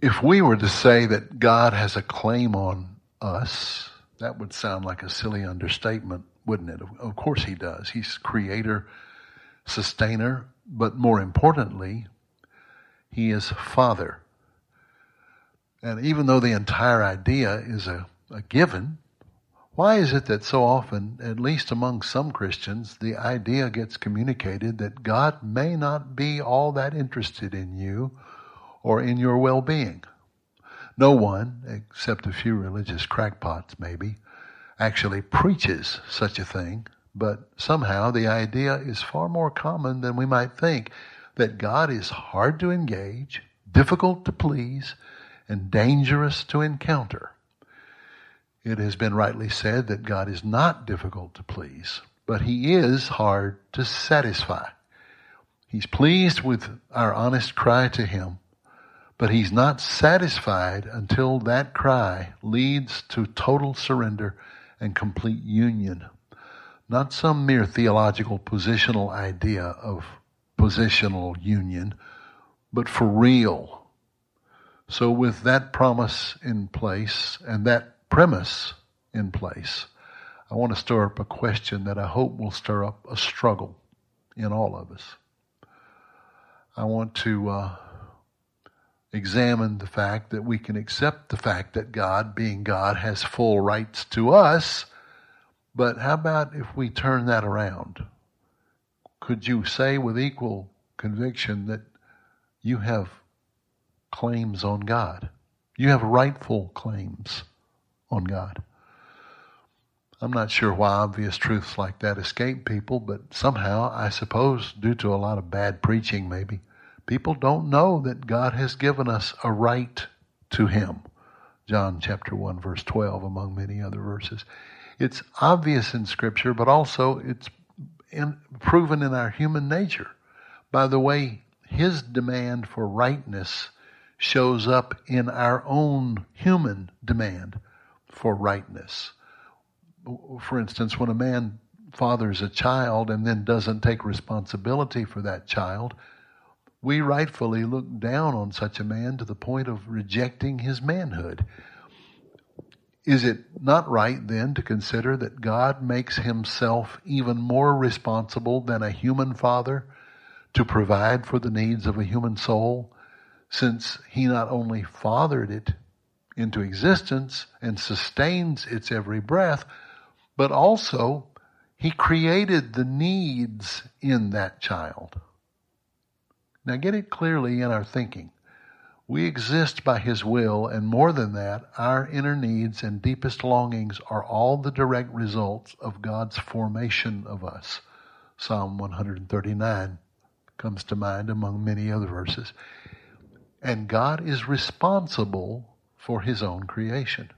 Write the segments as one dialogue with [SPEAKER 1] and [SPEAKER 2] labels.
[SPEAKER 1] If we were to say that God has a claim on us, that would sound like a silly understatement, wouldn't it? Of course he does. He's creator, sustainer, but more importantly, he is father. And even though the entire idea is a, a given, why is it that so often, at least among some Christians, the idea gets communicated that God may not be all that interested in you or in your well-being? No one, except a few religious crackpots maybe, actually preaches such a thing, but somehow the idea is far more common than we might think that God is hard to engage, difficult to please, and dangerous to encounter. It has been rightly said that God is not difficult to please, but He is hard to satisfy. He's pleased with our honest cry to Him, but He's not satisfied until that cry leads to total surrender and complete union. Not some mere theological positional idea of positional union, but for real. So with that promise in place and that premise in place, I want to stir up a question that I hope will stir up a struggle in all of us. I want to uh, examine the fact that we can accept the fact that God, being God, has full rights to us, but how about if we turn that around? Could you say with equal conviction that you have claims on God? You have rightful claims on God. I'm not sure why obvious truths like that escape people, but somehow, I suppose, due to a lot of bad preaching, maybe, people don't know that God has given us a right to Him. John chapter 1, verse 12, among many other verses. It's obvious in Scripture, but also it's in, proven in our human nature by the way His demand for rightness shows up in our own human demand for rightness. For instance, when a man fathers a child and then doesn't take responsibility for that child, we rightfully look down on such a man to the point of rejecting his manhood. Is it not right then to consider that God makes himself even more responsible than a human father to provide for the needs of a human soul, since he not only fathered it, into existence and sustains its every breath, but also he created the needs in that child. Now get it clearly in our thinking. We exist by His will, and more than that, our inner needs and deepest longings are all the direct results of God's formation of us. Psalm 139 comes to mind among many other verses. And God is responsible for his own creation.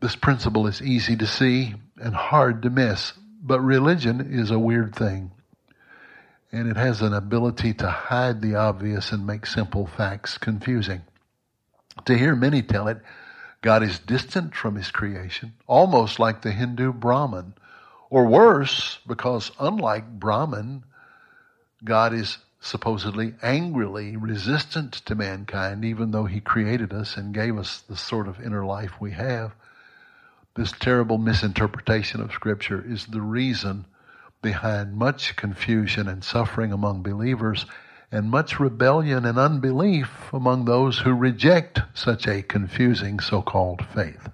[SPEAKER 1] This principle is easy to see and hard to miss, but religion is a weird thing. And it has an ability to hide the obvious and make simple facts confusing. To hear many tell it, God is distant from his creation, almost like the Hindu Brahman. Or worse, because unlike Brahman, God is supposedly angrily resistant to mankind, even though he created us and gave us the sort of inner life we have. This terrible misinterpretation of Scripture is the reason behind much confusion and suffering among believers and much rebellion and unbelief among those who reject such a confusing so-called faith.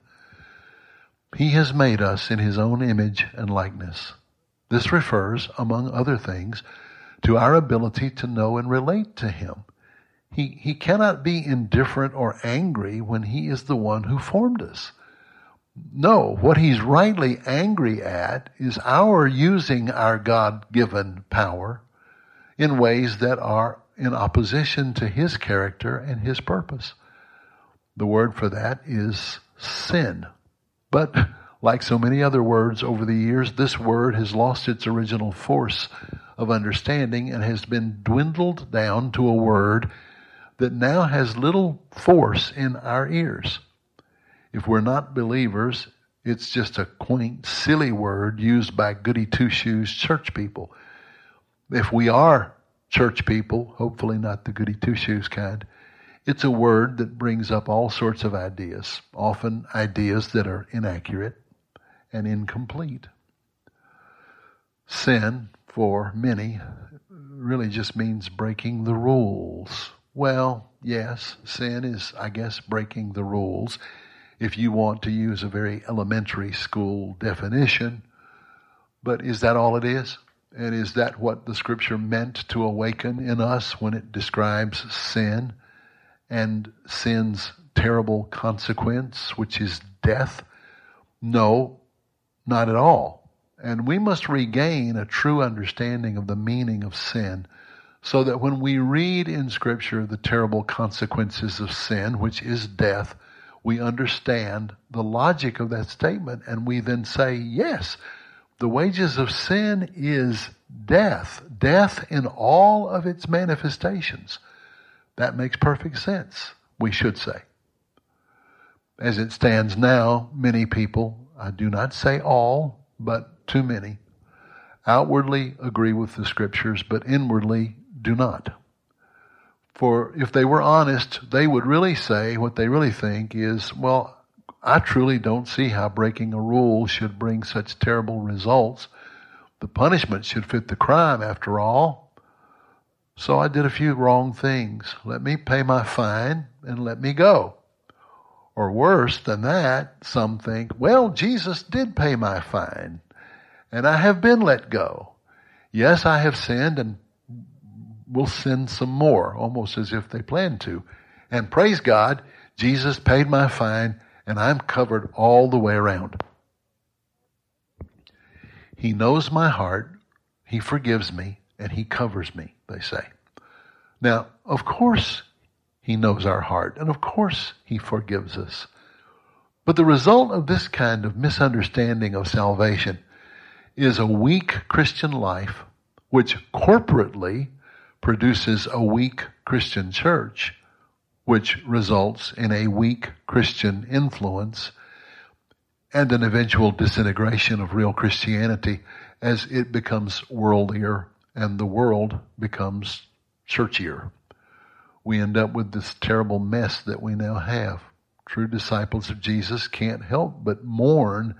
[SPEAKER 1] He has made us in His own image and likeness. This refers, among other things, to our ability to know and relate to Him. He, he cannot be indifferent or angry when He is the one who formed us. No, what He's rightly angry at is our using our God-given power in ways that are in opposition to His character and His purpose. The word for that is sin. But like so many other words over the years, this word has lost its original force of understanding and has been dwindled down to a word that now has little force in our ears. If we're not believers, it's just a quaint, silly word used by goody two shoes church people. If we are church people, hopefully not the goody two shoes kind, It's a word that brings up all sorts of ideas, often ideas that are inaccurate and incomplete. Sin, for many, really just means breaking the rules. Well, yes, sin is, I guess, breaking the rules. If you want to use a very elementary school definition, but is that all it is? And is that what the scripture meant to awaken in us when it describes sin and sin's terrible consequence, which is death? No, not at all. And we must regain a true understanding of the meaning of sin so that when we read in scripture the terrible consequences of sin, which is death, we understand the logic of that statement and we then say, yes, the wages of sin is death. Death in all of its manifestations. That makes perfect sense, we should say. As it stands now, many people, I do not say all, but too many, outwardly agree with the scriptures, but inwardly do not. For if they were honest, they would really say what they really think is, well, I truly don't see how breaking a rule should bring such terrible results. The punishment should fit the crime after all. So I did a few wrong things. Let me pay my fine and let me go. Or worse than that, some think, well, Jesus did pay my fine and I have been let go. Yes, I have sinned and will send some more, almost as if they plan to. And praise God, Jesus paid my fine and I'm covered all the way around. He knows my heart, He forgives me, and He covers me, they say. Now, of course, He knows our heart, and of course, He forgives us. But the result of this kind of misunderstanding of salvation is a weak Christian life, which corporately produces a weak Christian church which results in a weak Christian influence and an eventual disintegration of real Christianity as it becomes worldlier and the world becomes churchier. We end up with this terrible mess that we now have. True disciples of Jesus can't help but mourn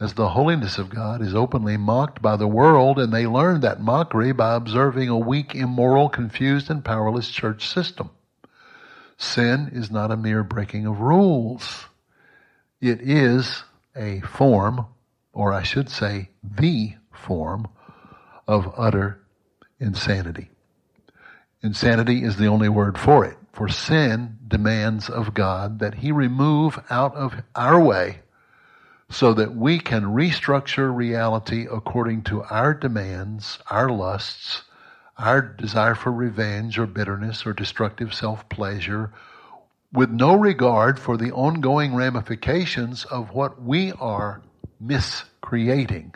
[SPEAKER 1] as the holiness of God is openly mocked by the world, and they learn that mockery by observing a weak, immoral, confused, and powerless church system. Sin is not a mere breaking of rules. It is a form, or I should say, the form of utter insanity. Insanity is the only word for it. For sin demands of God that He remove out of our way so that we can restructure reality according to our demands, our lusts, our desire for revenge or bitterness or destructive self pleasure with no regard for the ongoing ramifications of what we are miscreating.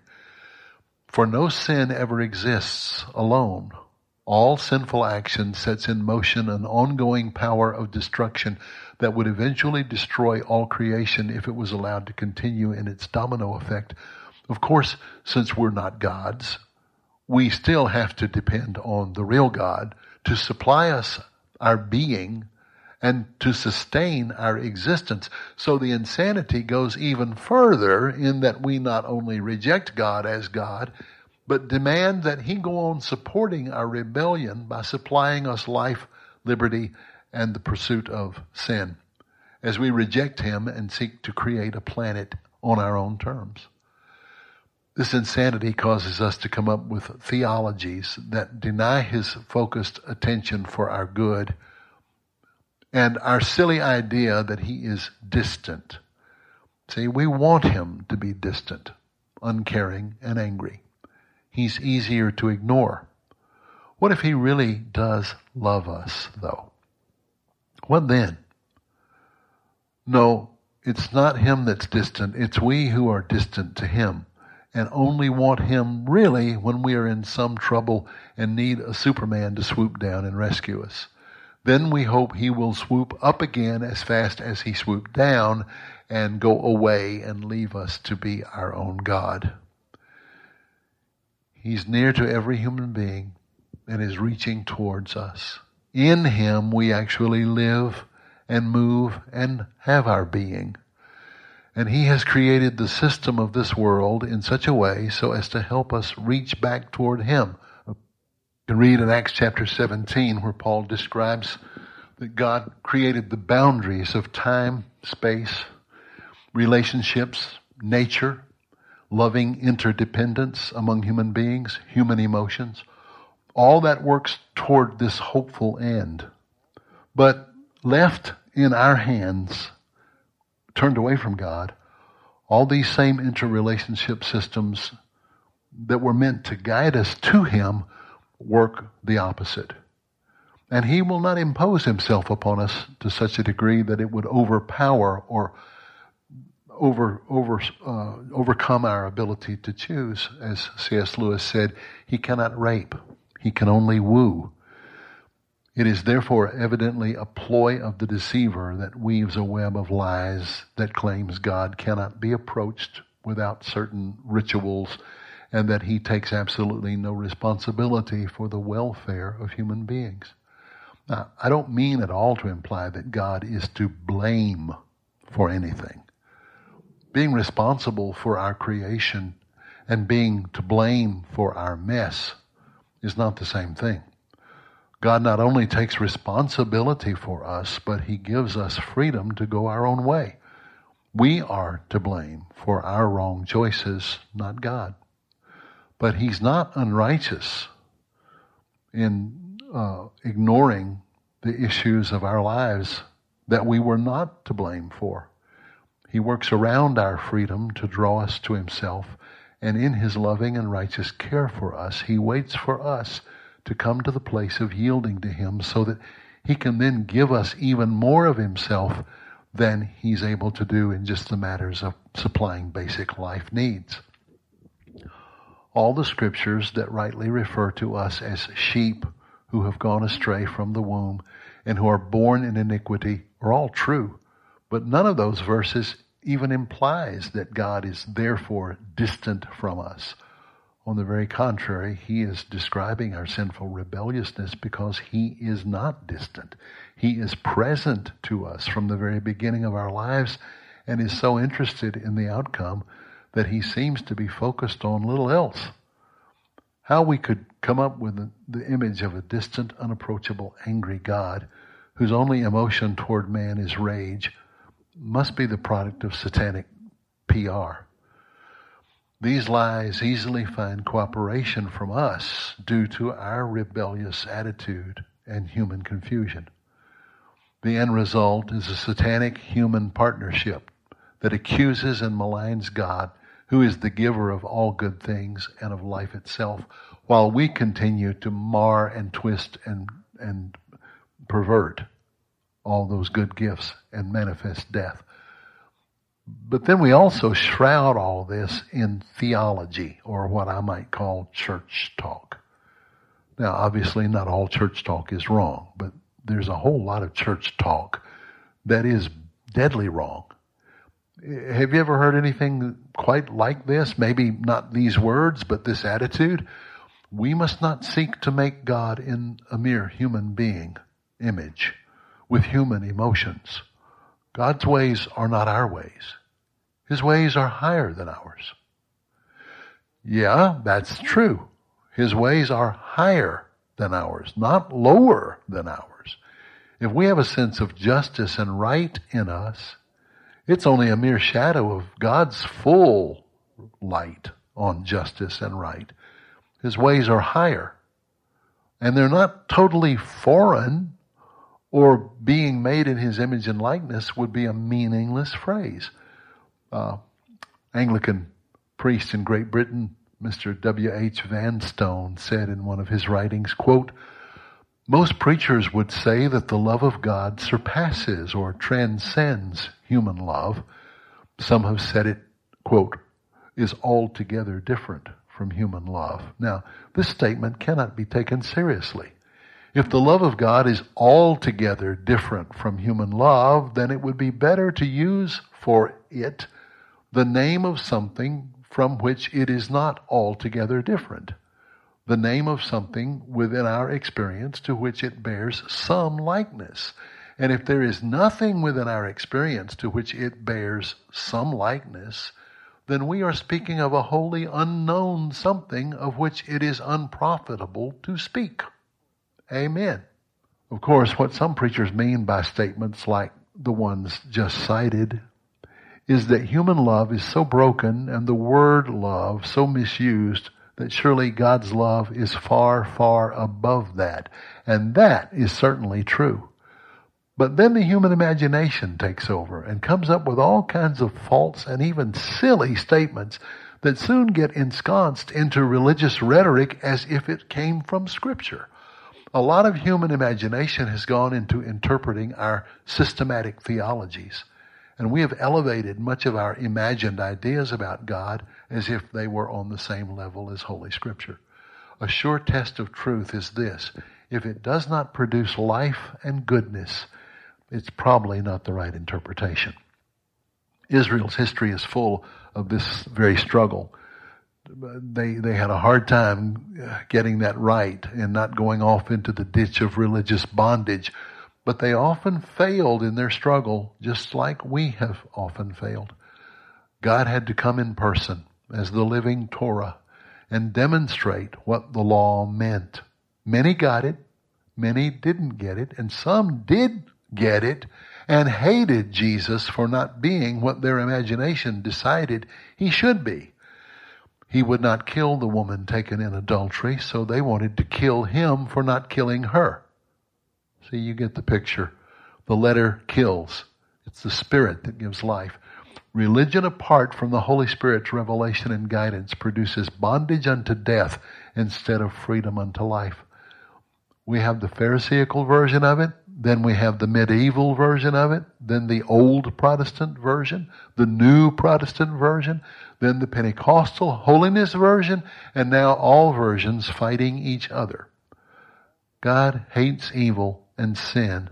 [SPEAKER 1] For no sin ever exists alone. All sinful action sets in motion an ongoing power of destruction that would eventually destroy all creation if it was allowed to continue in its domino effect. Of course, since we're not gods, we still have to depend on the real God to supply us our being and to sustain our existence. So the insanity goes even further in that we not only reject God as God, but demand that He go on supporting our rebellion by supplying us life, liberty, and the pursuit of sin as we reject Him and seek to create a planet on our own terms. This insanity causes us to come up with theologies that deny His focused attention for our good and our silly idea that He is distant. See, we want Him to be distant, uncaring, and angry. He's easier to ignore. What if He really does love us, though? What then? No, it's not Him that's distant. It's we who are distant to Him and only want Him really when we are in some trouble and need a Superman to swoop down and rescue us. Then we hope He will swoop up again as fast as He swooped down and go away and leave us to be our own God. He's near to every human being and is reaching towards us. In Him we actually live and move and have our being. And He has created the system of this world in such a way so as to help us reach back toward Him. You can read in Acts chapter 17 where Paul describes that God created the boundaries of time, space, relationships, nature, loving interdependence among human beings, human emotions. All that works toward this hopeful end. But left in our hands, turned away from God, all these same interrelationship systems that were meant to guide us to Him work the opposite. And He will not impose Himself upon us to such a degree that it would overpower or over, over, uh, overcome our ability to choose. As C.S. Lewis said, He cannot rape, He can only woo. It is therefore evidently a ploy of the deceiver that weaves a web of lies that claims God cannot be approached without certain rituals and that he takes absolutely no responsibility for the welfare of human beings. Now, I don't mean at all to imply that God is to blame for anything. Being responsible for our creation and being to blame for our mess is not the same thing. God not only takes responsibility for us, but He gives us freedom to go our own way. We are to blame for our wrong choices, not God. But He's not unrighteous in uh, ignoring the issues of our lives that we were not to blame for. He works around our freedom to draw us to Himself, and in His loving and righteous care for us, He waits for us to come to the place of yielding to Him so that He can then give us even more of Himself than He's able to do in just the matters of supplying basic life needs. All the scriptures that rightly refer to us as sheep who have gone astray from the womb and who are born in iniquity are all true, but none of those verses even implies that God is therefore distant from us on the very contrary, he is describing our sinful rebelliousness because he is not distant. He is present to us from the very beginning of our lives and is so interested in the outcome that he seems to be focused on little else. How we could come up with the, image of a distant, unapproachable, angry God whose only emotion toward man is rage must be the product of satanic PR. These lies easily find cooperation from us due to our rebellious attitude and human confusion. The end result is a satanic human partnership that accuses and maligns God, who is the giver of all good things and of life itself, while we continue to mar and twist and, and pervert all those good gifts and manifest death. But then we also shroud all this in theology, or what I might call church talk. Now, obviously, not all church talk is wrong, but there's a whole lot of church talk that is deadly wrong. Have you ever heard anything quite like this? Maybe not these words, but this attitude. We must not seek to make God in a mere human being image with human emotions. God's ways are not our ways. His ways are higher than ours. Yeah, that's true. His ways are higher than ours, not lower than ours. If we have a sense of justice and right in us, it's only a mere shadow of God's full light on justice and right. His ways are higher. And they're not totally foreign or being made in his image and likeness would be a meaningless phrase. Uh, Anglican priest in Great Britain, Mr. W.H. Vanstone, said in one of his writings, quote, most preachers would say that the love of God surpasses or transcends human love. Some have said it, quote, is altogether different from human love. Now, this statement cannot be taken seriously. If the love of God is altogether different from human love, then it would be better to use for it the name of something from which it is not altogether different. The name of something within our experience to which it bears some likeness. And if there is nothing within our experience to which it bears some likeness, then we are speaking of a wholly unknown something of which it is unprofitable to speak. Amen. Of course, what some preachers mean by statements like the ones just cited is that human love is so broken and the word love so misused that surely God's love is far, far above that. And that is certainly true. But then the human imagination takes over and comes up with all kinds of false and even silly statements that soon get ensconced into religious rhetoric as if it came from scripture. A lot of human imagination has gone into interpreting our systematic theologies. And we have elevated much of our imagined ideas about God as if they were on the same level as Holy Scripture. A sure test of truth is this. If it does not produce life and goodness, it's probably not the right interpretation. Israel's history is full of this very struggle. They, they had a hard time uh, getting that right and not going off into the ditch of religious bondage, but they often failed in their struggle, just like we have often failed. God had to come in person as the living Torah and demonstrate what the law meant. Many got it, many didn't get it, and some did get it and hated Jesus for not being what their imagination decided he should be. He would not kill the woman taken in adultery, so they wanted to kill him for not killing her. See, you get the picture. The letter kills. It's the Spirit that gives life. Religion apart from the Holy Spirit's revelation and guidance produces bondage unto death instead of freedom unto life. We have the Pharisaical version of it, then we have the medieval version of it, then the old Protestant version, the new Protestant version, then the Pentecostal holiness version, and now all versions fighting each other. God hates evil and sin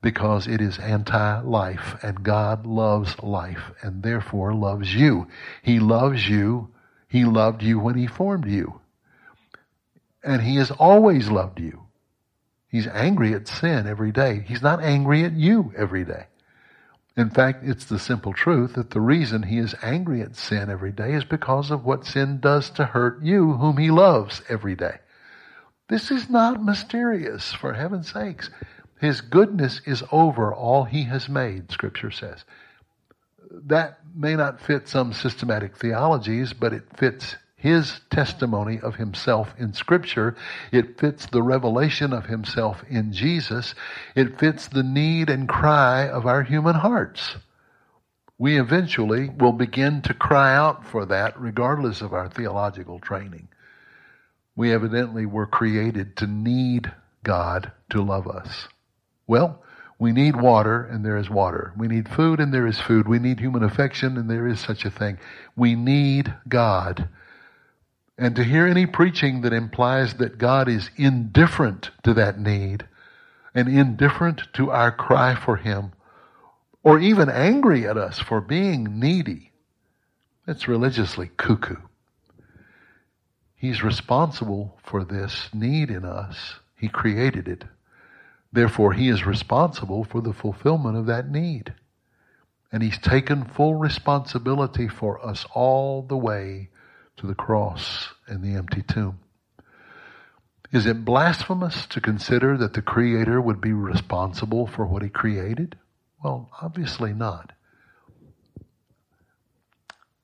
[SPEAKER 1] because it is anti-life and God loves life and therefore loves you. He loves you. He loved you when he formed you. And he has always loved you. He's angry at sin every day. He's not angry at you every day. In fact, it's the simple truth that the reason he is angry at sin every day is because of what sin does to hurt you, whom he loves every day. This is not mysterious, for heaven's sakes. His goodness is over all he has made, scripture says. That may not fit some systematic theologies, but it fits his testimony of himself in scripture. It fits the revelation of himself in Jesus. It fits the need and cry of our human hearts. We eventually will begin to cry out for that regardless of our theological training. We evidently were created to need God to love us. Well, we need water and there is water. We need food and there is food. We need human affection and there is such a thing. We need God and to hear any preaching that implies that God is indifferent to that need and indifferent to our cry for Him or even angry at us for being needy, that's religiously cuckoo. He's responsible for this need in us. He created it. Therefore, He is responsible for the fulfillment of that need. And He's taken full responsibility for us all the way to the cross and the empty tomb. Is it blasphemous to consider that the Creator would be responsible for what He created? Well, obviously not.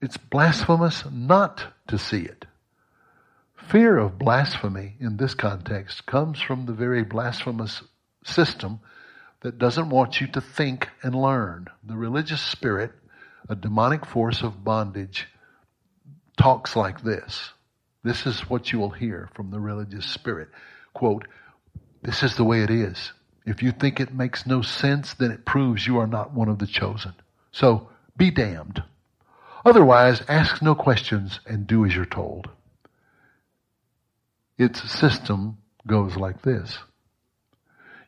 [SPEAKER 1] It's blasphemous not to see it. Fear of blasphemy in this context comes from the very blasphemous system that doesn't want you to think and learn. The religious spirit, a demonic force of bondage, talks like this. This is what you will hear from the religious spirit. Quote, this is the way it is. If you think it makes no sense, then it proves you are not one of the chosen. So be damned. Otherwise, ask no questions and do as you're told. Its system goes like this.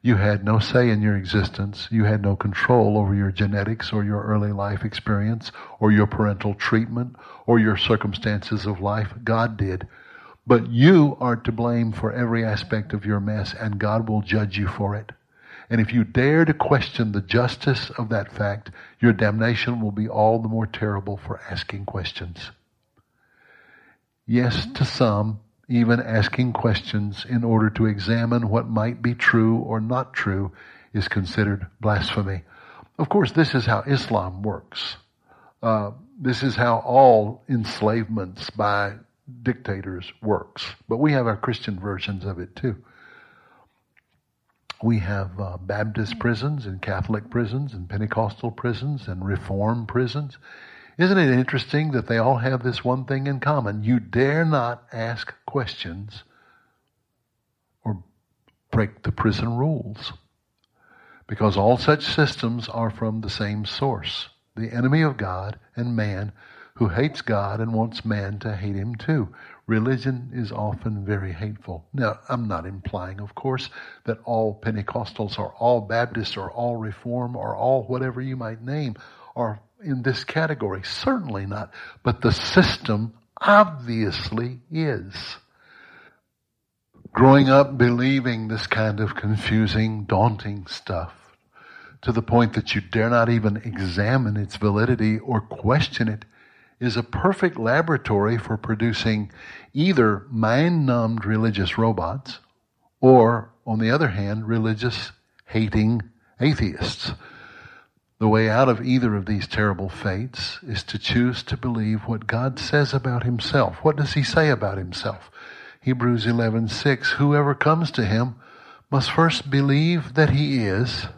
[SPEAKER 1] You had no say in your existence. You had no control over your genetics or your early life experience or your parental treatment or your circumstances of life. God did. But you are to blame for every aspect of your mess and God will judge you for it. And if you dare to question the justice of that fact, your damnation will be all the more terrible for asking questions. Yes, to some, even asking questions in order to examine what might be true or not true is considered blasphemy. Of course, this is how Islam works. Uh, this is how all enslavements by dictators works. But we have our Christian versions of it too. We have uh, Baptist prisons and Catholic prisons and Pentecostal prisons and Reform prisons. Isn't it interesting that they all have this one thing in common? You dare not ask questions or break the prison rules. Because all such systems are from the same source the enemy of God and man who hates God and wants man to hate him too. Religion is often very hateful. Now, I'm not implying, of course, that all Pentecostals or all Baptists or all Reform or all whatever you might name are in this category. Certainly not. But the system obviously is. Growing up believing this kind of confusing, daunting stuff to the point that you dare not even examine its validity or question it is a perfect laboratory for producing either mind numbed religious robots or, on the other hand, religious hating atheists. The way out of either of these terrible fates is to choose to believe what God says about himself. What does he say about himself? Hebrews 11:6 Whoever comes to him must first believe that he is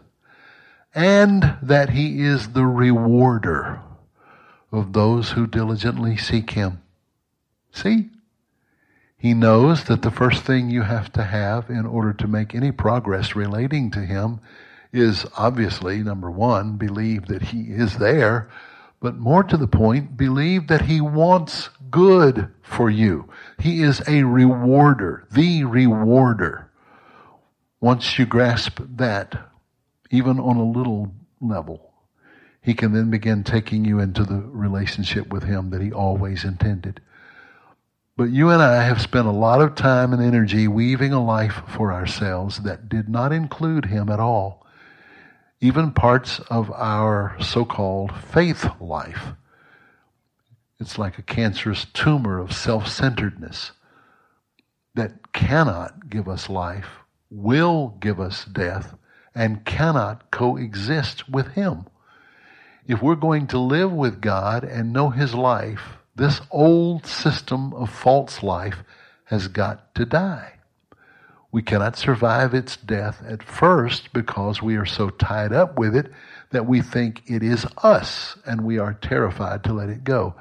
[SPEAKER 1] and that he is the rewarder of those who diligently seek him. See? He knows that the first thing you have to have in order to make any progress relating to him is obviously, number one, believe that he is there, but more to the point, believe that he wants good for you. He is a rewarder, the rewarder. Once you grasp that, even on a little level, he can then begin taking you into the relationship with him that he always intended. But you and I have spent a lot of time and energy weaving a life for ourselves that did not include him at all even parts of our so-called faith life. It's like a cancerous tumor of self-centeredness that cannot give us life, will give us death, and cannot coexist with Him. If we're going to live with God and know His life, this old system of false life has got to die. We cannot survive its death at first because we are so tied up with it that we think it is us and we are terrified to let it go.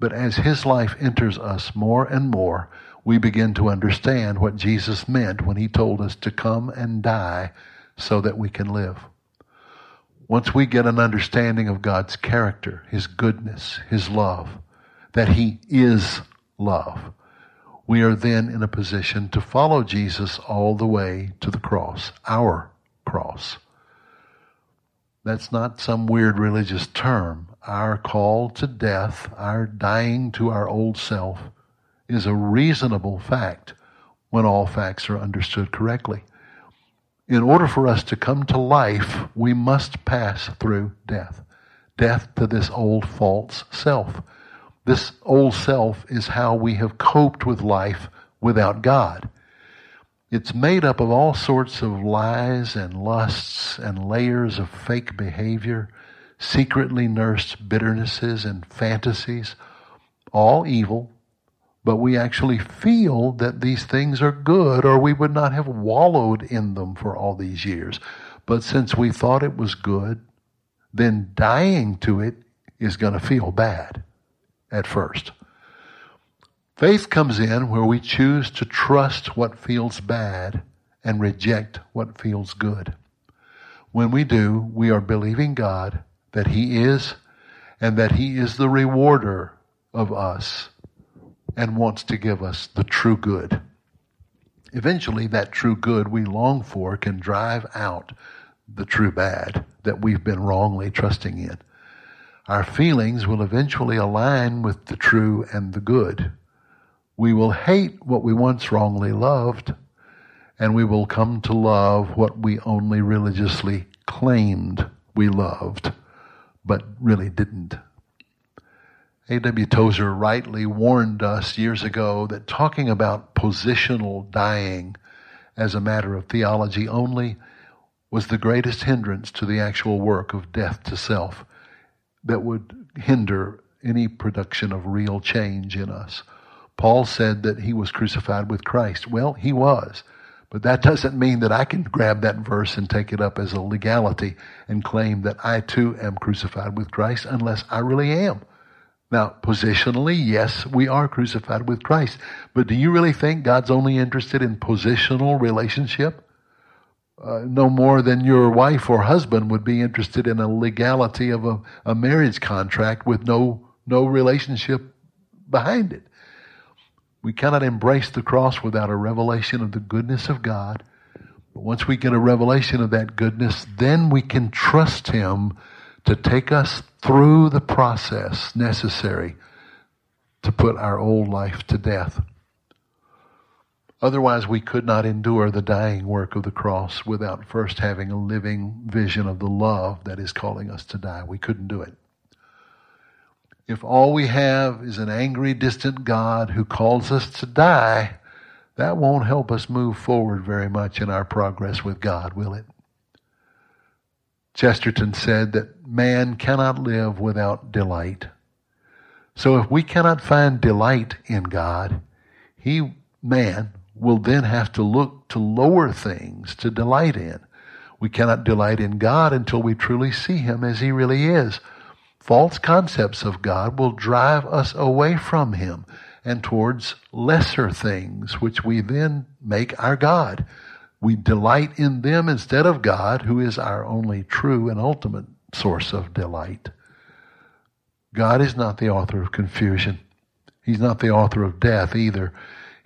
[SPEAKER 1] But as his life enters us more and more, we begin to understand what Jesus meant when he told us to come and die so that we can live. Once we get an understanding of God's character, his goodness, his love, that he is love, we are then in a position to follow Jesus all the way to the cross, our cross. That's not some weird religious term. Our call to death, our dying to our old self, is a reasonable fact when all facts are understood correctly. In order for us to come to life, we must pass through death. Death to this old false self. This old self is how we have coped with life without God. It's made up of all sorts of lies and lusts and layers of fake behavior, secretly nursed bitternesses and fantasies, all evil, but we actually feel that these things are good or we would not have wallowed in them for all these years. But since we thought it was good, then dying to it is going to feel bad at first. Faith comes in where we choose to trust what feels bad and reject what feels good. When we do, we are believing God that He is and that He is the rewarder of us and wants to give us the true good. Eventually, that true good we long for can drive out the true bad that we've been wrongly trusting in our feelings will eventually align with the true and the good. We will hate what we once wrongly loved, and we will come to love what we only religiously claimed we loved, but really didn't. A.W. Tozer rightly warned us years ago that talking about positional dying as a matter of theology only was the greatest hindrance to the actual work of death to self that would hinder any production of real change in us. Paul said that he was crucified with Christ. Well, he was. But that doesn't mean that I can grab that verse and take it up as a legality and claim that I too am crucified with Christ unless I really am. Now, positionally, yes, we are crucified with Christ. But do you really think God's only interested in positional relationship? Uh, no more than your wife or husband would be interested in a legality of a, a marriage contract with no, no relationship behind it. We cannot embrace the cross without a revelation of the goodness of God. But once we get a revelation of that goodness, then we can trust Him to take us through the process necessary to put our old life to death. Otherwise, we could not endure the dying work of the cross without first having a living vision of the love that is calling us to die. We couldn't do it. If all we have is an angry, distant God who calls us to die, that won't help us move forward very much in our progress with God, will it? Chesterton said that man cannot live without delight. So if we cannot find delight in God, he, man, will then have to look to lower things to delight in. We cannot delight in God until we truly see Him as He really is. False concepts of God will drive us away from Him and towards lesser things, which we then make our God. We delight in them instead of God, who is our only true and ultimate source of delight. God is not the author of confusion. He's not the author of death either.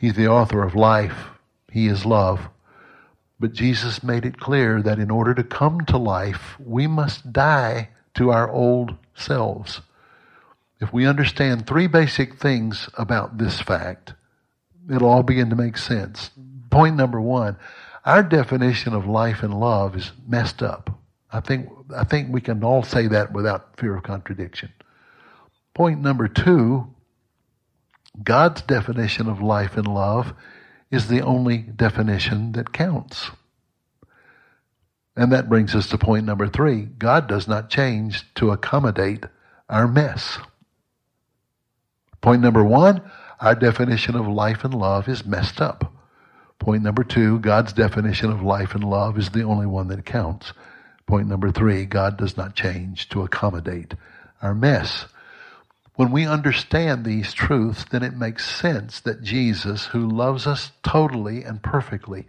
[SPEAKER 1] He's the author of life. He is love. But Jesus made it clear that in order to come to life, we must die to our old selves. If we understand three basic things about this fact, it'll all begin to make sense. Point number one, our definition of life and love is messed up. I think, I think we can all say that without fear of contradiction. Point number two, God's definition of life and love is the only definition that counts. And that brings us to point number three. God does not change to accommodate our mess. Point number one, our definition of life and love is messed up. Point number two, God's definition of life and love is the only one that counts. Point number three, God does not change to accommodate our mess. When we understand these truths, then it makes sense that Jesus, who loves us totally and perfectly,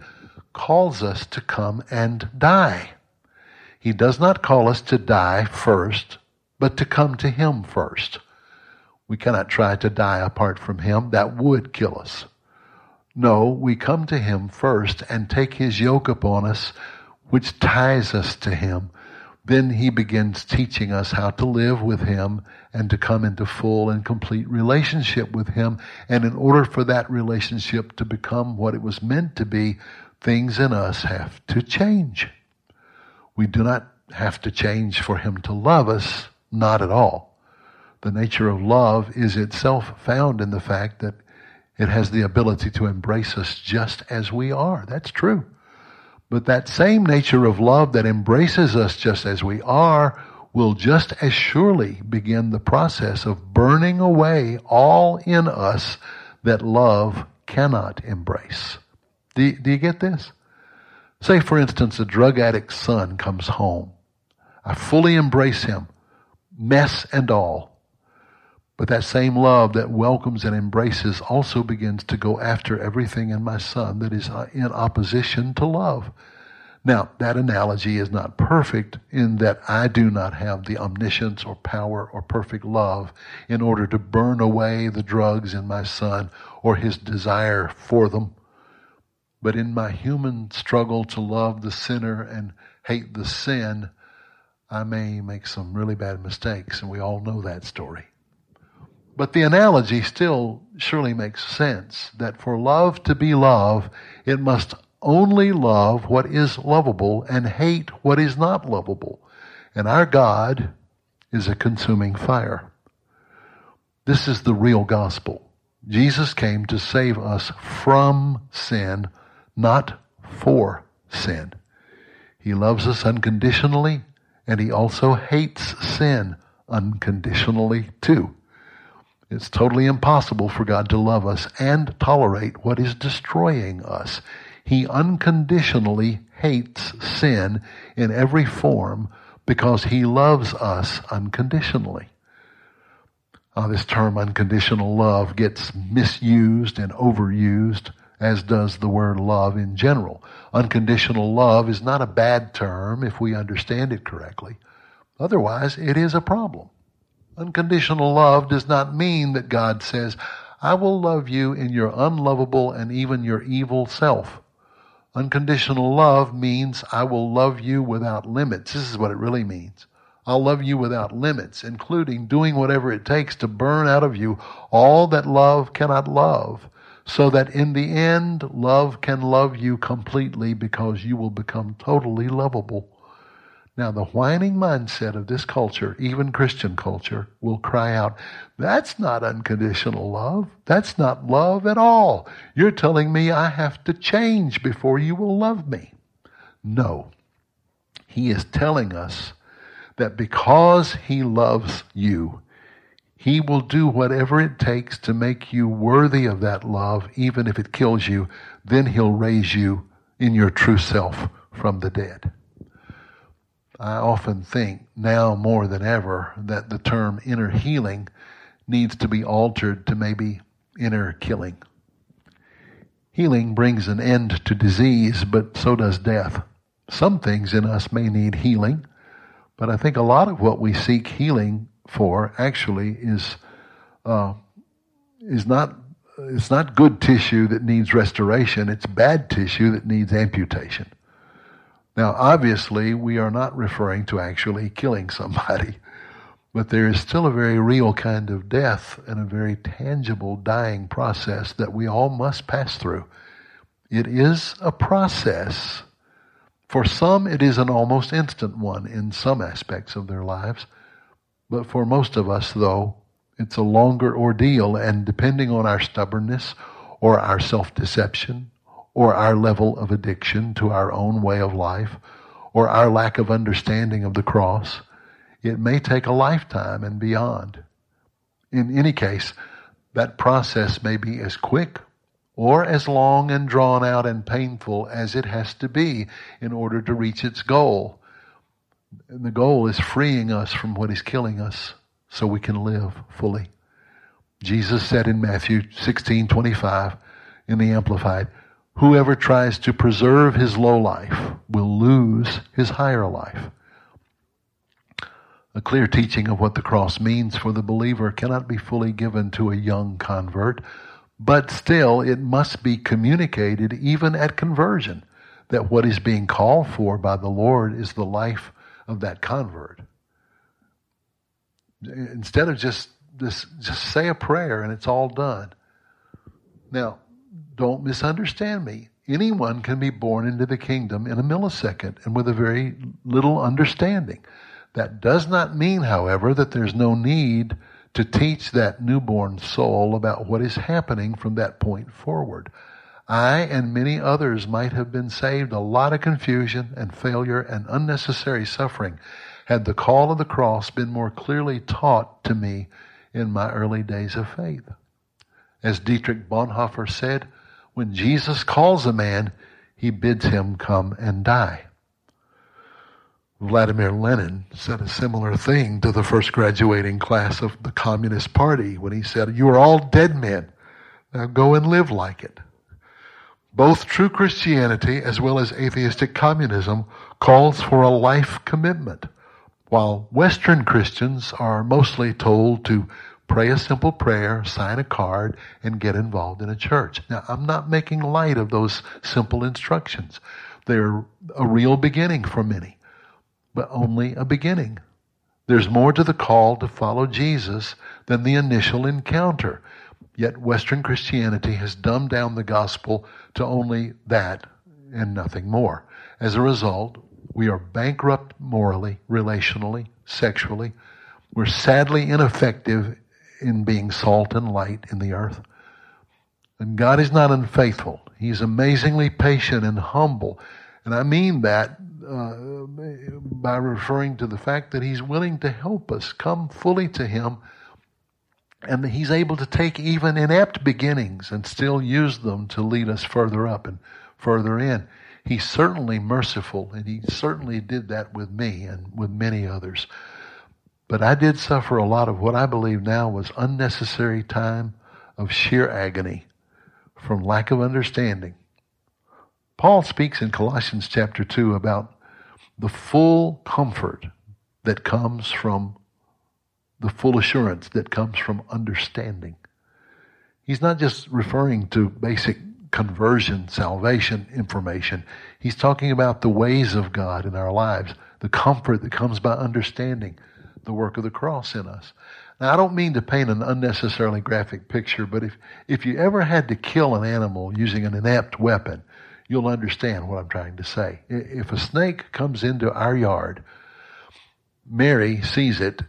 [SPEAKER 1] calls us to come and die. He does not call us to die first, but to come to Him first. We cannot try to die apart from Him. That would kill us. No, we come to Him first and take His yoke upon us, which ties us to Him. Then He begins teaching us how to live with Him and to come into full and complete relationship with Him. And in order for that relationship to become what it was meant to be, things in us have to change. We do not have to change for Him to love us, not at all. The nature of love is itself found in the fact that it has the ability to embrace us just as we are. That's true. But that same nature of love that embraces us just as we are will just as surely begin the process of burning away all in us that love cannot embrace. Do do you get this? Say, for instance, a drug addict's son comes home. I fully embrace him, mess and all. But that same love that welcomes and embraces also begins to go after everything in my son that is uh, in opposition to love. Now, that analogy is not perfect in that I do not have the omniscience or power or perfect love in order to burn away the drugs in my son or his desire for them. But in my human struggle to love the sinner and hate the sin, I may make some really bad mistakes, and we all know that story. But the analogy still surely makes sense that for love to be love, it must only love what is lovable and hate what is not lovable. And our God is a consuming fire. This is the real gospel. Jesus came to save us from sin, not for sin. He loves us unconditionally, and he also hates sin unconditionally too. It's totally impossible for God to love us and tolerate what is destroying us. He unconditionally hates sin in every form because he loves us unconditionally. Uh, this term unconditional love gets misused and overused, as does the word love in general. Unconditional love is not a bad term if we understand it correctly. Otherwise, it is a problem. Unconditional love does not mean that God says, I will love you in your unlovable and even your evil self. Unconditional love means I will love you without limits. This is what it really means. I'll love you without limits, including doing whatever it takes to burn out of you all that love cannot love, so that in the end, love can love you completely because you will become totally lovable. Now, the whining mindset of this culture, even Christian culture, will cry out, That's not unconditional love. That's not love at all. You're telling me I have to change before you will love me. No. He is telling us that because He loves you, He will do whatever it takes to make you worthy of that love, even if it kills you. Then He'll raise you in your true self from the dead. I often think now more than ever that the term inner healing needs to be altered to maybe inner killing. Healing brings an end to disease, but so does death. Some things in us may need healing, but I think a lot of what we seek healing for actually is uh, is not it's not good tissue that needs restoration. It's bad tissue that needs amputation. Now, obviously, we are not referring to actually killing somebody, but there is still a very real kind of death and a very tangible dying process that we all must pass through. It is a process. For some, it is an almost instant one in some aspects of their lives. But for most of us, though, it's a longer ordeal, and depending on our stubbornness or our self deception or our level of addiction to our own way of life, or our lack of understanding of the cross. It may take a lifetime and beyond. In any case, that process may be as quick or as long and drawn out and painful as it has to be in order to reach its goal. And the goal is freeing us from what is killing us so we can live fully. Jesus said in Matthew 16:25 in the amplified, Whoever tries to preserve his low life will lose his higher life. A clear teaching of what the cross means for the believer cannot be fully given to a young convert, but still it must be communicated even at conversion that what is being called for by the Lord is the life of that convert. Instead of just, just, just say a prayer and it's all done. Now, don't misunderstand me. Anyone can be born into the kingdom in a millisecond and with a very little understanding. That does not mean, however, that there's no need to teach that newborn soul about what is happening from that point forward. I and many others might have been saved a lot of confusion and failure and unnecessary suffering had the call of the cross been more clearly taught to me in my early days of faith. As Dietrich Bonhoeffer said, when Jesus calls a man, he bids him come and die. Vladimir Lenin said a similar thing to the first graduating class of the Communist Party when he said, You are all dead men. Now go and live like it. Both true Christianity as well as atheistic communism calls for a life commitment, while Western Christians are mostly told to pray a simple prayer, sign a card, and get involved in a church. Now, I'm not making light of those simple instructions. They're a real beginning for many, but only a beginning. There's more to the call to follow Jesus than the initial encounter. Yet Western Christianity has dumbed down the gospel to only that and nothing more. As a result, we are bankrupt morally, relationally, sexually. We're sadly ineffective in being salt and light in the earth. And God is not unfaithful. He's amazingly patient and humble. And I mean that uh, by referring to the fact that He's willing to help us come fully to Him and He's able to take even inept beginnings and still use them to lead us further up and further in. He's certainly merciful, and He certainly did that with me and with many others. But I did suffer a lot of what I believe now was unnecessary time of sheer agony from lack of understanding. Paul speaks in Colossians chapter 2 about the full comfort that comes from the full assurance that comes from understanding. He's not just referring to basic conversion, salvation information. He's talking about the ways of God in our lives, the comfort that comes by understanding the work of the cross in us. Now, I don't mean to paint an unnecessarily graphic picture, but if, if you ever had to kill an animal using an inept weapon, you'll understand what I'm trying to say. If a snake comes into our yard, Mary sees it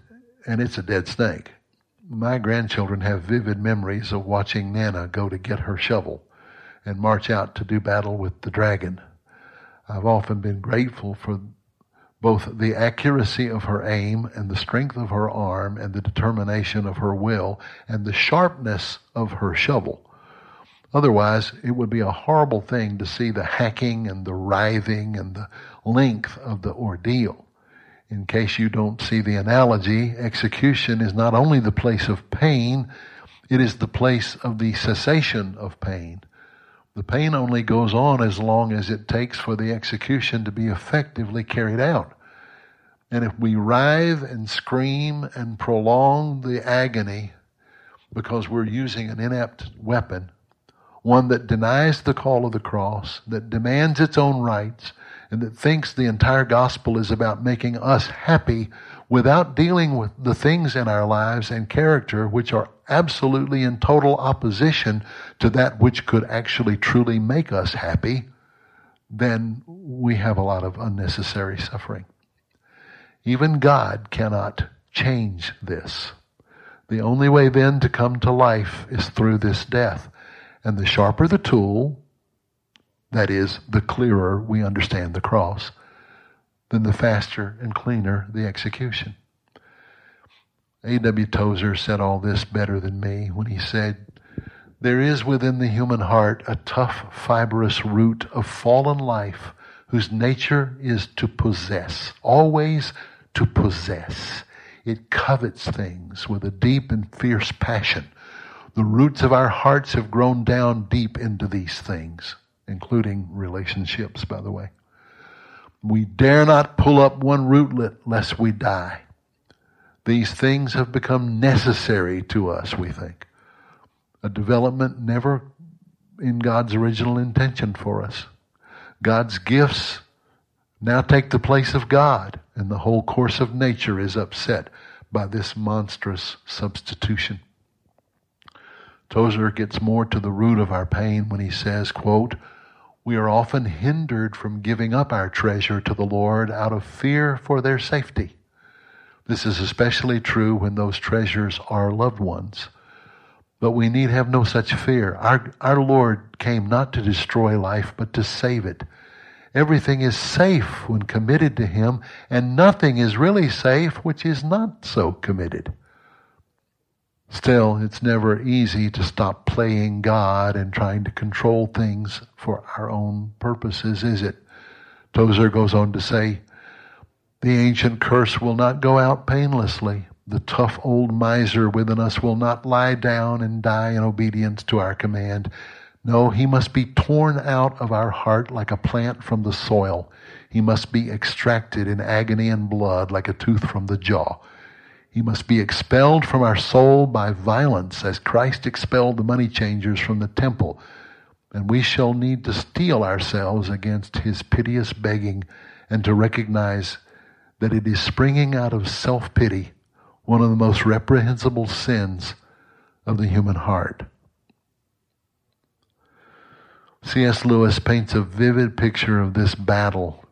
[SPEAKER 1] and it's a dead snake. My grandchildren have vivid memories of watching Nana go to get her shovel and march out to do battle with the dragon. I've often been grateful for both the accuracy of her aim and the strength of her arm and the determination of her will and the sharpness of her shovel. Otherwise, it would be a horrible thing to see the hacking and the writhing and the length of the ordeal. In case you don't see the analogy, execution is not only the place of pain, it is the place of the cessation of pain. The pain only goes on as long as it takes for the execution to be effectively carried out. And if we writhe and scream and prolong the agony because we're using an inept weapon, one that denies the call of the cross, that demands its own rights, and that thinks the entire gospel is about making us happy without dealing with the things in our lives and character which are absolutely in total opposition to that which could actually truly make us happy, then we have a lot of unnecessary suffering. Even God cannot change this. The only way then to come to life is through this death. And the sharper the tool, that is, the clearer we understand the cross, then the faster and cleaner the execution. A.W. Tozer said all this better than me when he said, There is within the human heart a tough, fibrous root of fallen life whose nature is to possess, always to possess. It covets things with a deep and fierce passion. The roots of our hearts have grown down deep into these things, including relationships, by the way. We dare not pull up one rootlet lest we die. These things have become necessary to us, we think. A development never in God's original intention for us. God's gifts now take the place of God, and the whole course of nature is upset by this monstrous substitution. Tozer gets more to the root of our pain when he says, quote, we are often hindered from giving up our treasure to the Lord out of fear for their safety. This is especially true when those treasures are loved ones. But we need have no such fear. Our, our Lord came not to destroy life, but to save it. Everything is safe when committed to Him, and nothing is really safe which is not so committed. Still, it's never easy to stop playing God and trying to control things for our own purposes, is it? Tozer goes on to say, the ancient curse will not go out painlessly. The tough old miser within us will not lie down and die in obedience to our command. No, he must be torn out of our heart like a plant from the soil. He must be extracted in agony and blood like a tooth from the jaw. He must be expelled from our soul by violence as Christ expelled the money changers from the temple. And we shall need to steel ourselves against his piteous begging and to recognize that it is springing out of self-pity, one of the most reprehensible sins of the human heart. C.S. Lewis paints a vivid picture of this battle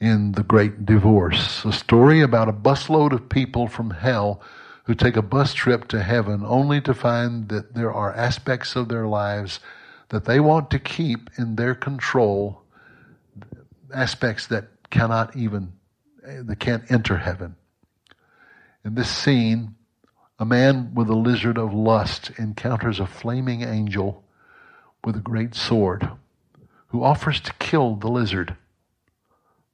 [SPEAKER 1] in The Great Divorce, a story about a busload of people from hell who take a bus trip to heaven only to find that there are aspects of their lives that they want to keep in their control, aspects that cannot even, Eh, that can't enter heaven. In this scene, a man with a lizard of lust encounters a flaming angel with a great sword who offers to kill the lizard.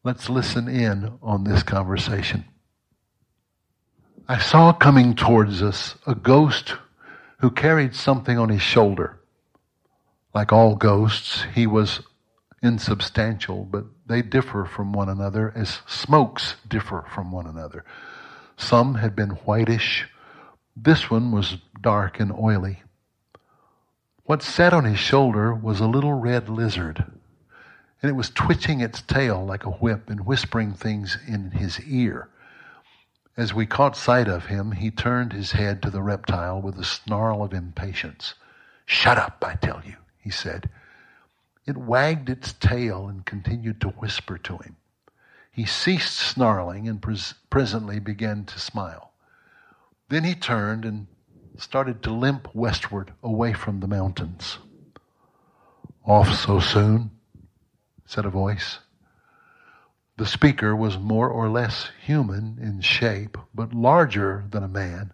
[SPEAKER 1] Let's listen in on this conversation. I saw coming towards us a ghost who carried something on his shoulder. Like all ghosts, he was insubstantial, but they differ from one another as smokes differ from one another. Some had been whitish. This one was dark and oily. What sat on his shoulder was a little red lizard, and it was twitching its tail like a whip and whispering things in his ear. As we caught sight of him, he turned his head to the reptile with a snarl of impatience. Shut up, I tell you, he said. It wagged its tail and continued to whisper to him. He ceased snarling and pres- presently began to smile. Then he turned and started to limp westward away from the mountains. Off so soon? said a voice. The speaker was more or less human in shape, but larger than a man,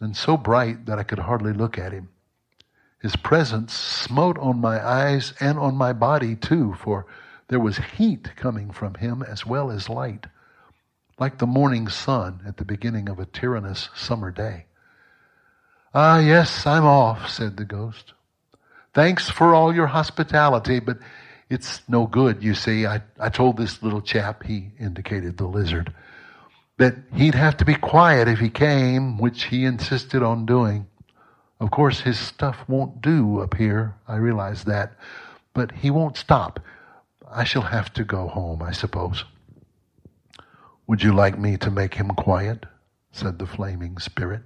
[SPEAKER 1] and so bright that I could hardly look at him. His presence smote on my eyes and on my body too, for there was heat coming from him as well as light, like the morning sun at the beginning of a tyrannous summer day. Ah, yes, I'm off, said the ghost. Thanks for all your hospitality, but it's no good, you see. I, I told this little chap, he indicated the lizard, that he'd have to be quiet if he came, which he insisted on doing. Of course, his stuff won't do up here. I realize that. But he won't stop. I shall have to go home, I suppose. Would you like me to make him quiet? said the flaming spirit.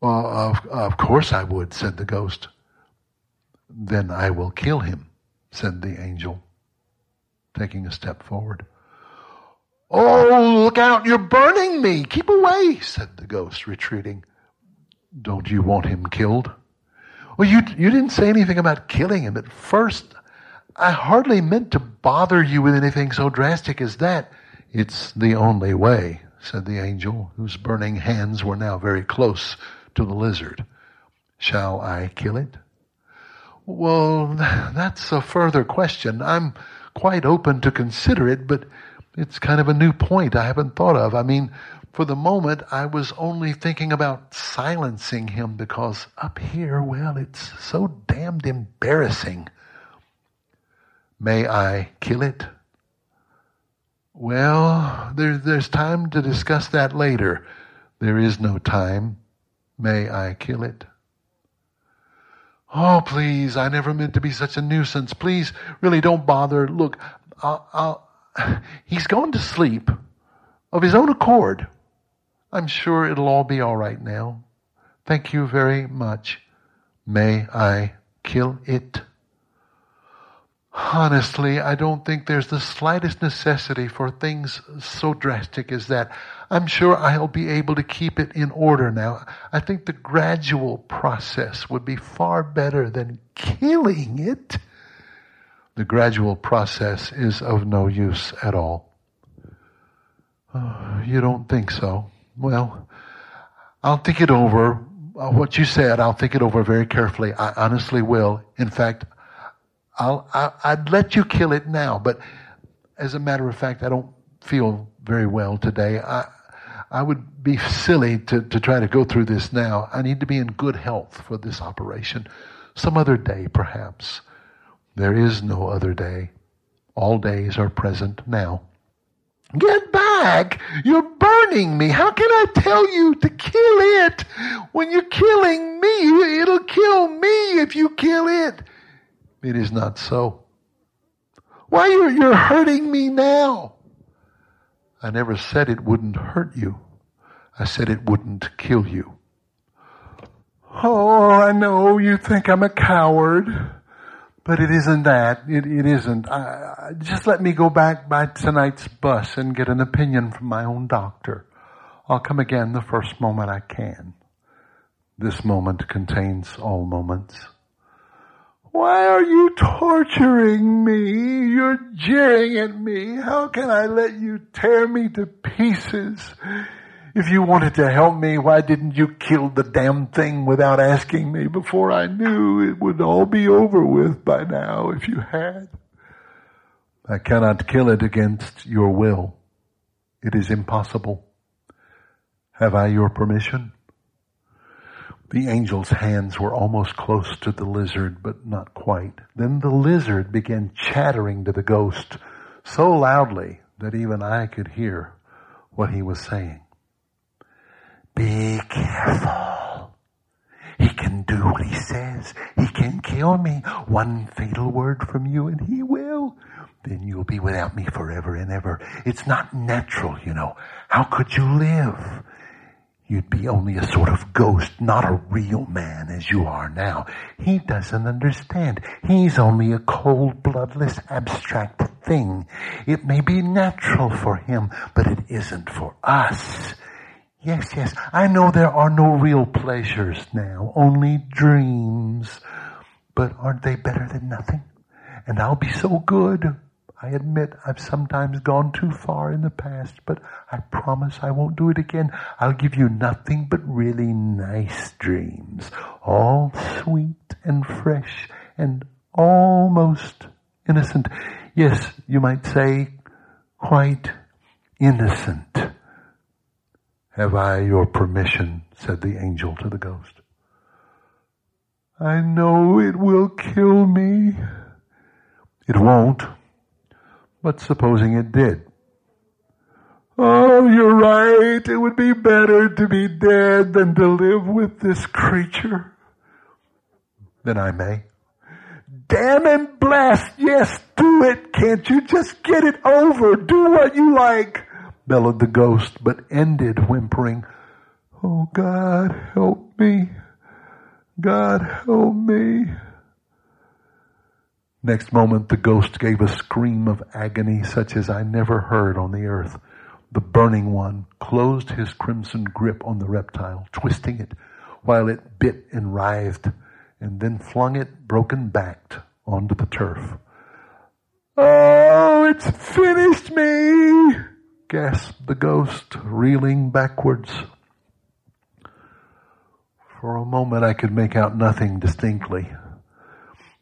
[SPEAKER 1] Well, of, of course I would, said the ghost. Then I will kill him, said the angel, taking a step forward. Oh, look out, you're burning me. Keep away, said the ghost, retreating. Don't you want him killed? Well, you, you didn't say anything about killing him. At first, I hardly meant to bother you with anything so drastic as that. It's the only way, said the angel, whose burning hands were now very close to the lizard. Shall I kill it? Well, that's a further question. I'm quite open to consider it, but it's kind of a new point I haven't thought of. I mean, for the moment, I was only thinking about silencing him because up here, well, it's so damned embarrassing. May I kill it? Well, there, there's time to discuss that later. There is no time. May I kill it? Oh, please, I never meant to be such a nuisance. Please, really don't bother. Look, I'll, I'll, he's gone to sleep of his own accord. I'm sure it'll all be all right now. Thank you very much. May I kill it? Honestly, I don't think there's the slightest necessity for things so drastic as that. I'm sure I'll be able to keep it in order now. I think the gradual process would be far better than killing it. The gradual process is of no use at all. Oh, you don't think so? Well, I'll think it over. Uh, what you said, I'll think it over very carefully. I honestly will. In fact, I'll, I, would let you kill it now, but as a matter of fact, I don't feel very well today. I, I would be silly to, to try to go through this now. I need to be in good health for this operation. Some other day, perhaps. There is no other day. All days are present now. Get back! You're burning me. How can I tell you to kill it? When you're killing me, it'll kill me if you kill it. It is not so. Why you're, you're hurting me now? I never said it wouldn't hurt you. I said it wouldn't kill you. Oh, I know you think I'm a coward, but it isn't that. It, it isn't. I, just let me go back by tonight's bus and get an opinion from my own doctor. I'll come again the first moment I can. This moment contains all moments. Why are you torturing me? You're jeering at me. How can I let you tear me to pieces? If you wanted to help me, why didn't you kill the damn thing without asking me before I knew it would all be over with by now if you had? I cannot kill it against your will. It is impossible. Have I your permission? The angel's hands were almost close to the lizard, but not quite. Then the lizard began chattering to the ghost so loudly that even I could hear what he was saying. Be careful. He can do what he says. He can kill me. One fatal word from you and he will. Then you'll be without me forever and ever. It's not natural, you know. How could you live? You'd be only a sort of ghost, not a real man as you are now. He doesn't understand. He's only a cold, bloodless, abstract thing. It may be natural for him, but it isn't for us. Yes, yes, I know there are no real pleasures now, only dreams. But aren't they better than nothing? And I'll be so good. I admit I've sometimes gone too far in the past, but I promise I won't do it again. I'll give you nothing but really nice dreams, all sweet and fresh and almost innocent. Yes, you might say quite innocent. Have I your permission? said the angel to the ghost. I know it will kill me. It won't. But supposing it did? Oh, you're right. It would be better to be dead than to live with this creature. Then I may. Damn and blast. Yes, do it. Can't you just get it over? Do what you like bellowed the ghost, but ended whimpering, Oh God, help me. God, help me. Next moment, the ghost gave a scream of agony such as I never heard on the earth. The burning one closed his crimson grip on the reptile, twisting it while it bit and writhed, and then flung it broken backed onto the turf. Oh, it's finished me! Gasped the ghost, reeling backwards. For a moment I could make out nothing distinctly.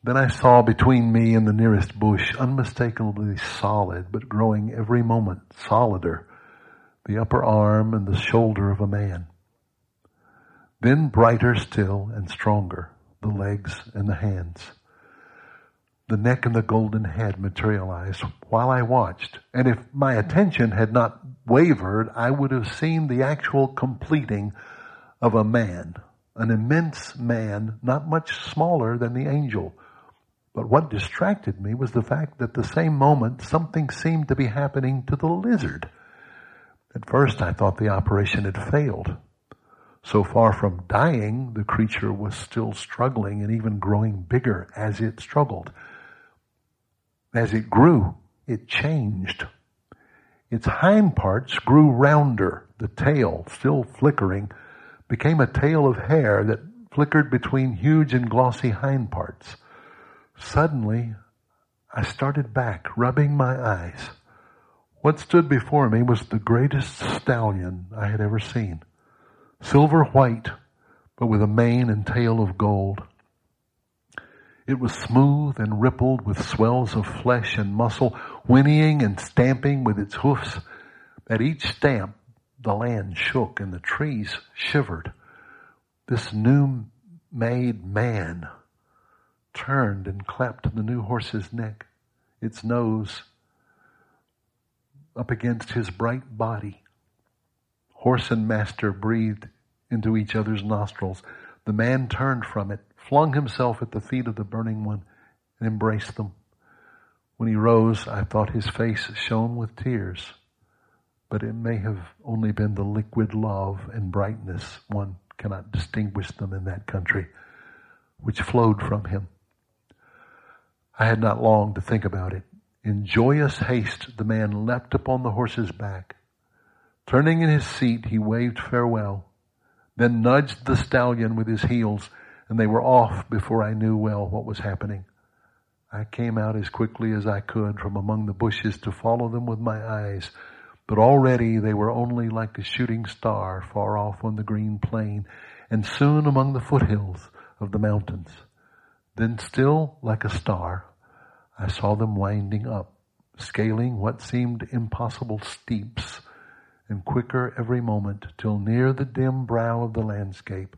[SPEAKER 1] Then I saw between me and the nearest bush, unmistakably solid, but growing every moment solider, the upper arm and the shoulder of a man. Then brighter still and stronger, the legs and the hands. The neck and the golden head materialized while I watched. And if my attention had not wavered, I would have seen the actual completing of a man, an immense man, not much smaller than the angel. But what distracted me was the fact that the same moment something seemed to be happening to the lizard. At first I thought the operation had failed. So far from dying, the creature was still struggling and even growing bigger as it struggled. As it grew, it changed. Its hind parts grew rounder. The tail, still flickering, became a tail of hair that flickered between huge and glossy hind parts. Suddenly, I started back, rubbing my eyes. What stood before me was the greatest stallion I had ever seen. Silver white, but with a mane and tail of gold. It was smooth and rippled with swells of flesh and muscle, whinnying and stamping with its hoofs. At each stamp, the land shook and the trees shivered. This new made man turned and clapped the new horse's neck, its nose up against his bright body. Horse and master breathed into each other's nostrils. The man turned from it, flung himself at the feet of the burning one, and embraced them. When he rose, I thought his face shone with tears, but it may have only been the liquid love and brightness, one cannot distinguish them in that country, which flowed from him. I had not long to think about it. In joyous haste, the man leapt upon the horse's back. Turning in his seat, he waved farewell, then nudged the stallion with his heels, and they were off before I knew well what was happening. I came out as quickly as I could from among the bushes to follow them with my eyes, but already they were only like a shooting star far off on the green plain, and soon among the foothills of the mountains. Then still like a star, I saw them winding up, scaling what seemed impossible steeps, and quicker every moment till near the dim brow of the landscape,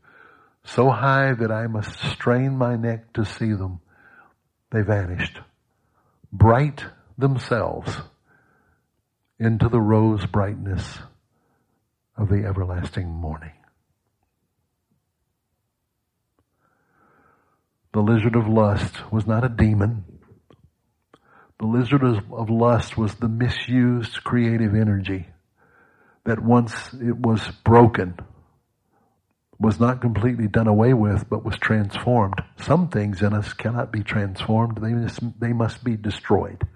[SPEAKER 1] so high that I must strain my neck to see them. They vanished, bright themselves, into the rose brightness of the everlasting morning. The lizard of lust was not a demon. The lizard of lust was the misused creative energy that once it was broken, was not completely done away with, but was transformed. Some things in us cannot be transformed. They must, they must be destroyed.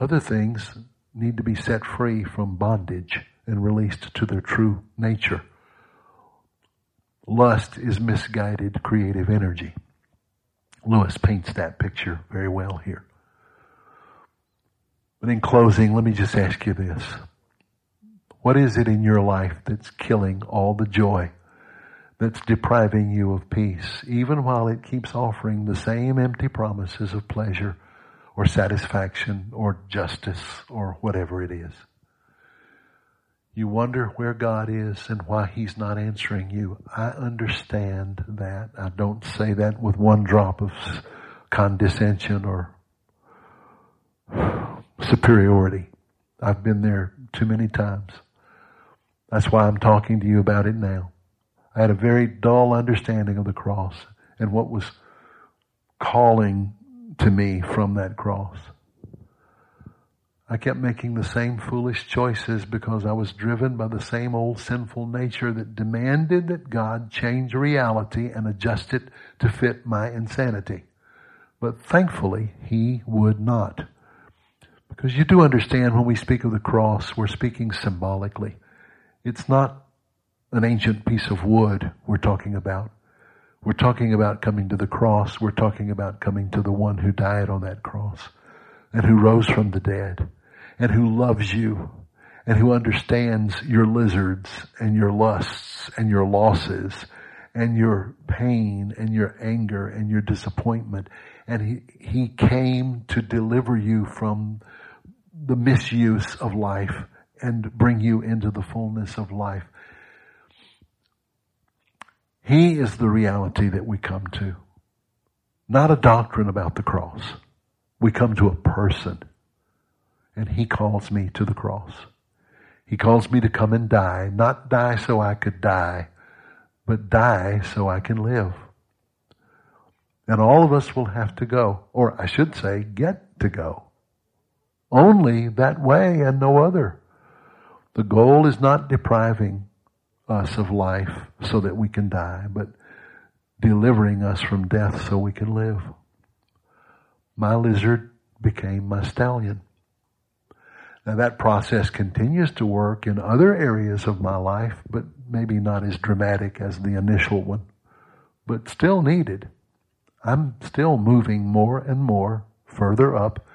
[SPEAKER 1] Other things need to be set free from bondage and released to their true nature. Lust is misguided creative energy. Lewis paints that picture very well here. But in closing, let me just ask you this. What is it in your life that's killing all the joy, that's depriving you of peace, even while it keeps offering the same empty promises of pleasure or satisfaction or justice or whatever it is. You wonder where God is and why He's not answering you. I understand that. I don't say that with one drop of condescension or superiority. I've been there too many times. That's why I'm talking to you about it now. I had a very dull understanding of the cross and what was calling to me from that cross. I kept making the same foolish choices because I was driven by the same old sinful nature that demanded that God change reality and adjust it to fit my insanity. But thankfully, He would not. Because you do understand when we speak of the cross, we're speaking symbolically. It's not an ancient piece of wood we're talking about. We're talking about coming to the cross. We're talking about coming to the one who died on that cross and who rose from the dead and who loves you and who understands your lizards and your lusts and your losses and your pain and your anger and your disappointment. And he, he came to deliver you from the misuse of life and bring you into the fullness of life. He is the reality that we come to. Not a doctrine about the cross. We come to a person. And He calls me to the cross. He calls me to come and die, not die so I could die, but die so I can live. And all of us will have to go, or I should say, get to go. Only that way and no other. The goal is not depriving us of life so that we can die, but delivering us from death so we can live. My lizard became my stallion. Now that process continues to work in other areas of my life, but maybe not as dramatic as the initial one, but still needed. I'm still moving more and more further up,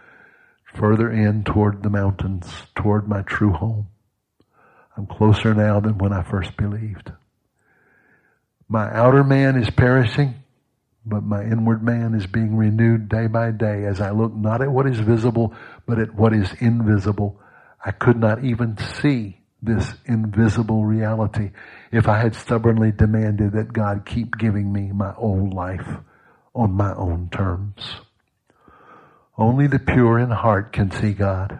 [SPEAKER 1] further in toward the mountains, toward my true home. I'm closer now than when I first believed. My outer man is perishing, but my inward man is being renewed day by day as I look not at what is visible, but at what is invisible. I could not even see this invisible reality if I had stubbornly demanded that God keep giving me my old life on my own terms. Only the pure in heart can see God.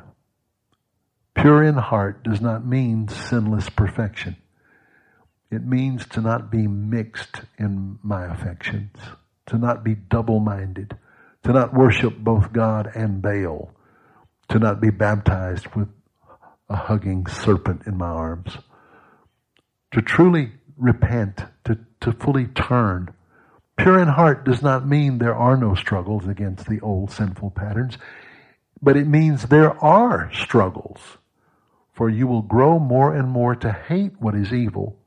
[SPEAKER 1] Pure in heart does not mean sinless perfection. It means to not be mixed in my affections, to not be double-minded, to not worship both God and Baal, to not be baptized with a hugging serpent in my arms. To truly repent, to, to fully turn. Pure in heart does not mean there are no struggles against the old sinful patterns, but it means there are struggles. For you will grow more and more to hate what is evil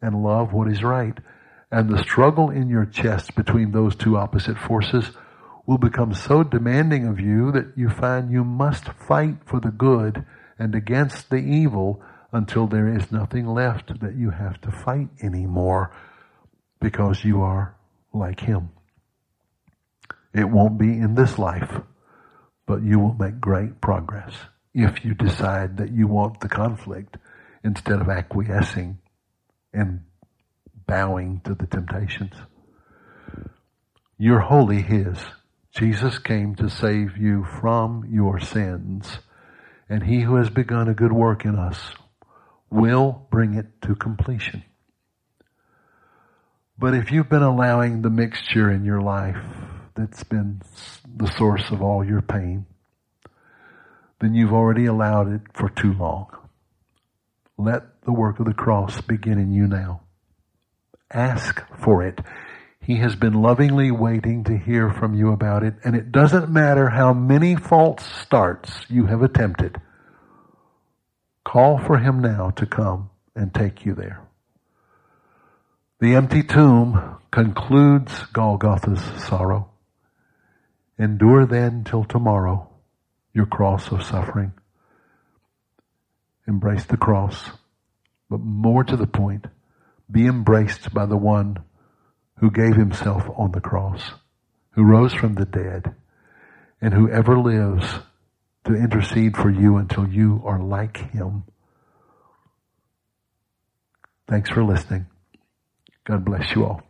[SPEAKER 1] and love what is right. And the struggle in your chest between those two opposite forces will become so demanding of you that you find you must fight for the good and against the evil until there is nothing left that you have to fight anymore because you are like Him. It won't be in this life, but you will make great progress if you decide that you want the conflict instead of acquiescing and bowing to the temptations. You're wholly His. Jesus came to save you from your sins, and He who has begun a good work in us will bring it to completion. But if you've been allowing the mixture in your life that's been the source of all your pain, then you've already allowed it for too long. Let the work of the cross begin in you now. Ask for it. He has been lovingly waiting to hear from you about it, and it doesn't matter how many false starts you have attempted. Call for him now to come and take you there. The empty tomb concludes Golgotha's sorrow. Endure then till tomorrow your cross of suffering. Embrace the cross, but more to the point, be embraced by the one who gave himself on the cross, who rose from the dead, and who ever lives to intercede for you until you are like him. Thanks for listening. God bless you all.